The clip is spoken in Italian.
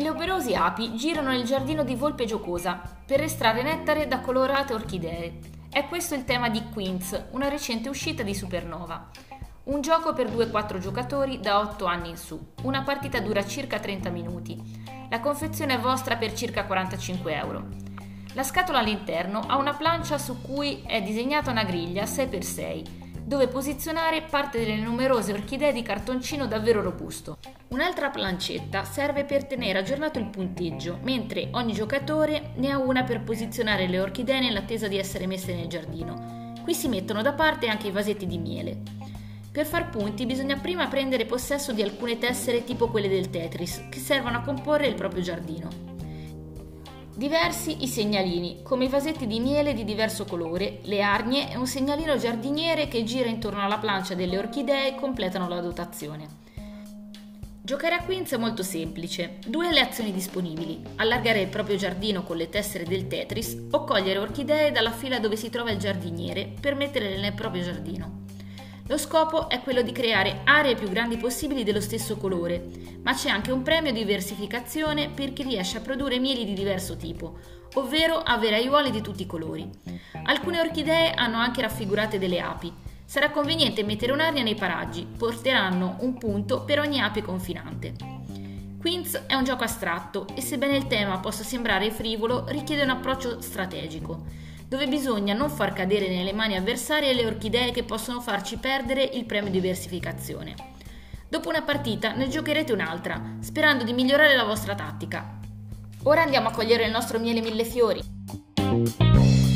numerose api girano nel giardino di Volpe Giocosa per estrarre nettare da colorate orchidee. È questo il tema di Queens, una recente uscita di Supernova. Un gioco per 2-4 giocatori da 8 anni in su. Una partita dura circa 30 minuti. La confezione è vostra per circa 45 euro. La scatola all'interno ha una plancia su cui è disegnata una griglia 6x6 dove posizionare parte delle numerose orchidee di cartoncino davvero robusto. Un'altra plancetta serve per tenere aggiornato il punteggio, mentre ogni giocatore ne ha una per posizionare le orchidee nell'attesa di essere messe nel giardino. Qui si mettono da parte anche i vasetti di miele. Per far punti bisogna prima prendere possesso di alcune tessere tipo quelle del Tetris, che servono a comporre il proprio giardino. Diversi i segnalini, come i vasetti di miele di diverso colore, le arnie e un segnalino giardiniere che gira intorno alla plancia delle orchidee completano la dotazione. Giocare a Queens è molto semplice. Due le azioni disponibili: allargare il proprio giardino con le tessere del Tetris o cogliere orchidee dalla fila dove si trova il giardiniere per metterle nel proprio giardino. Lo scopo è quello di creare aree più grandi possibili dello stesso colore, ma c'è anche un premio di diversificazione per chi riesce a produrre mieli di diverso tipo, ovvero avere aiuole di tutti i colori. Alcune orchidee hanno anche raffigurate delle api. Sarà conveniente mettere un'aria nei paraggi, porteranno un punto per ogni ape confinante. Queens è un gioco astratto e sebbene il tema possa sembrare frivolo, richiede un approccio strategico dove bisogna non far cadere nelle mani avversarie le orchidee che possono farci perdere il premio di diversificazione. Dopo una partita ne giocherete un'altra, sperando di migliorare la vostra tattica. Ora andiamo a cogliere il nostro miele mille fiori.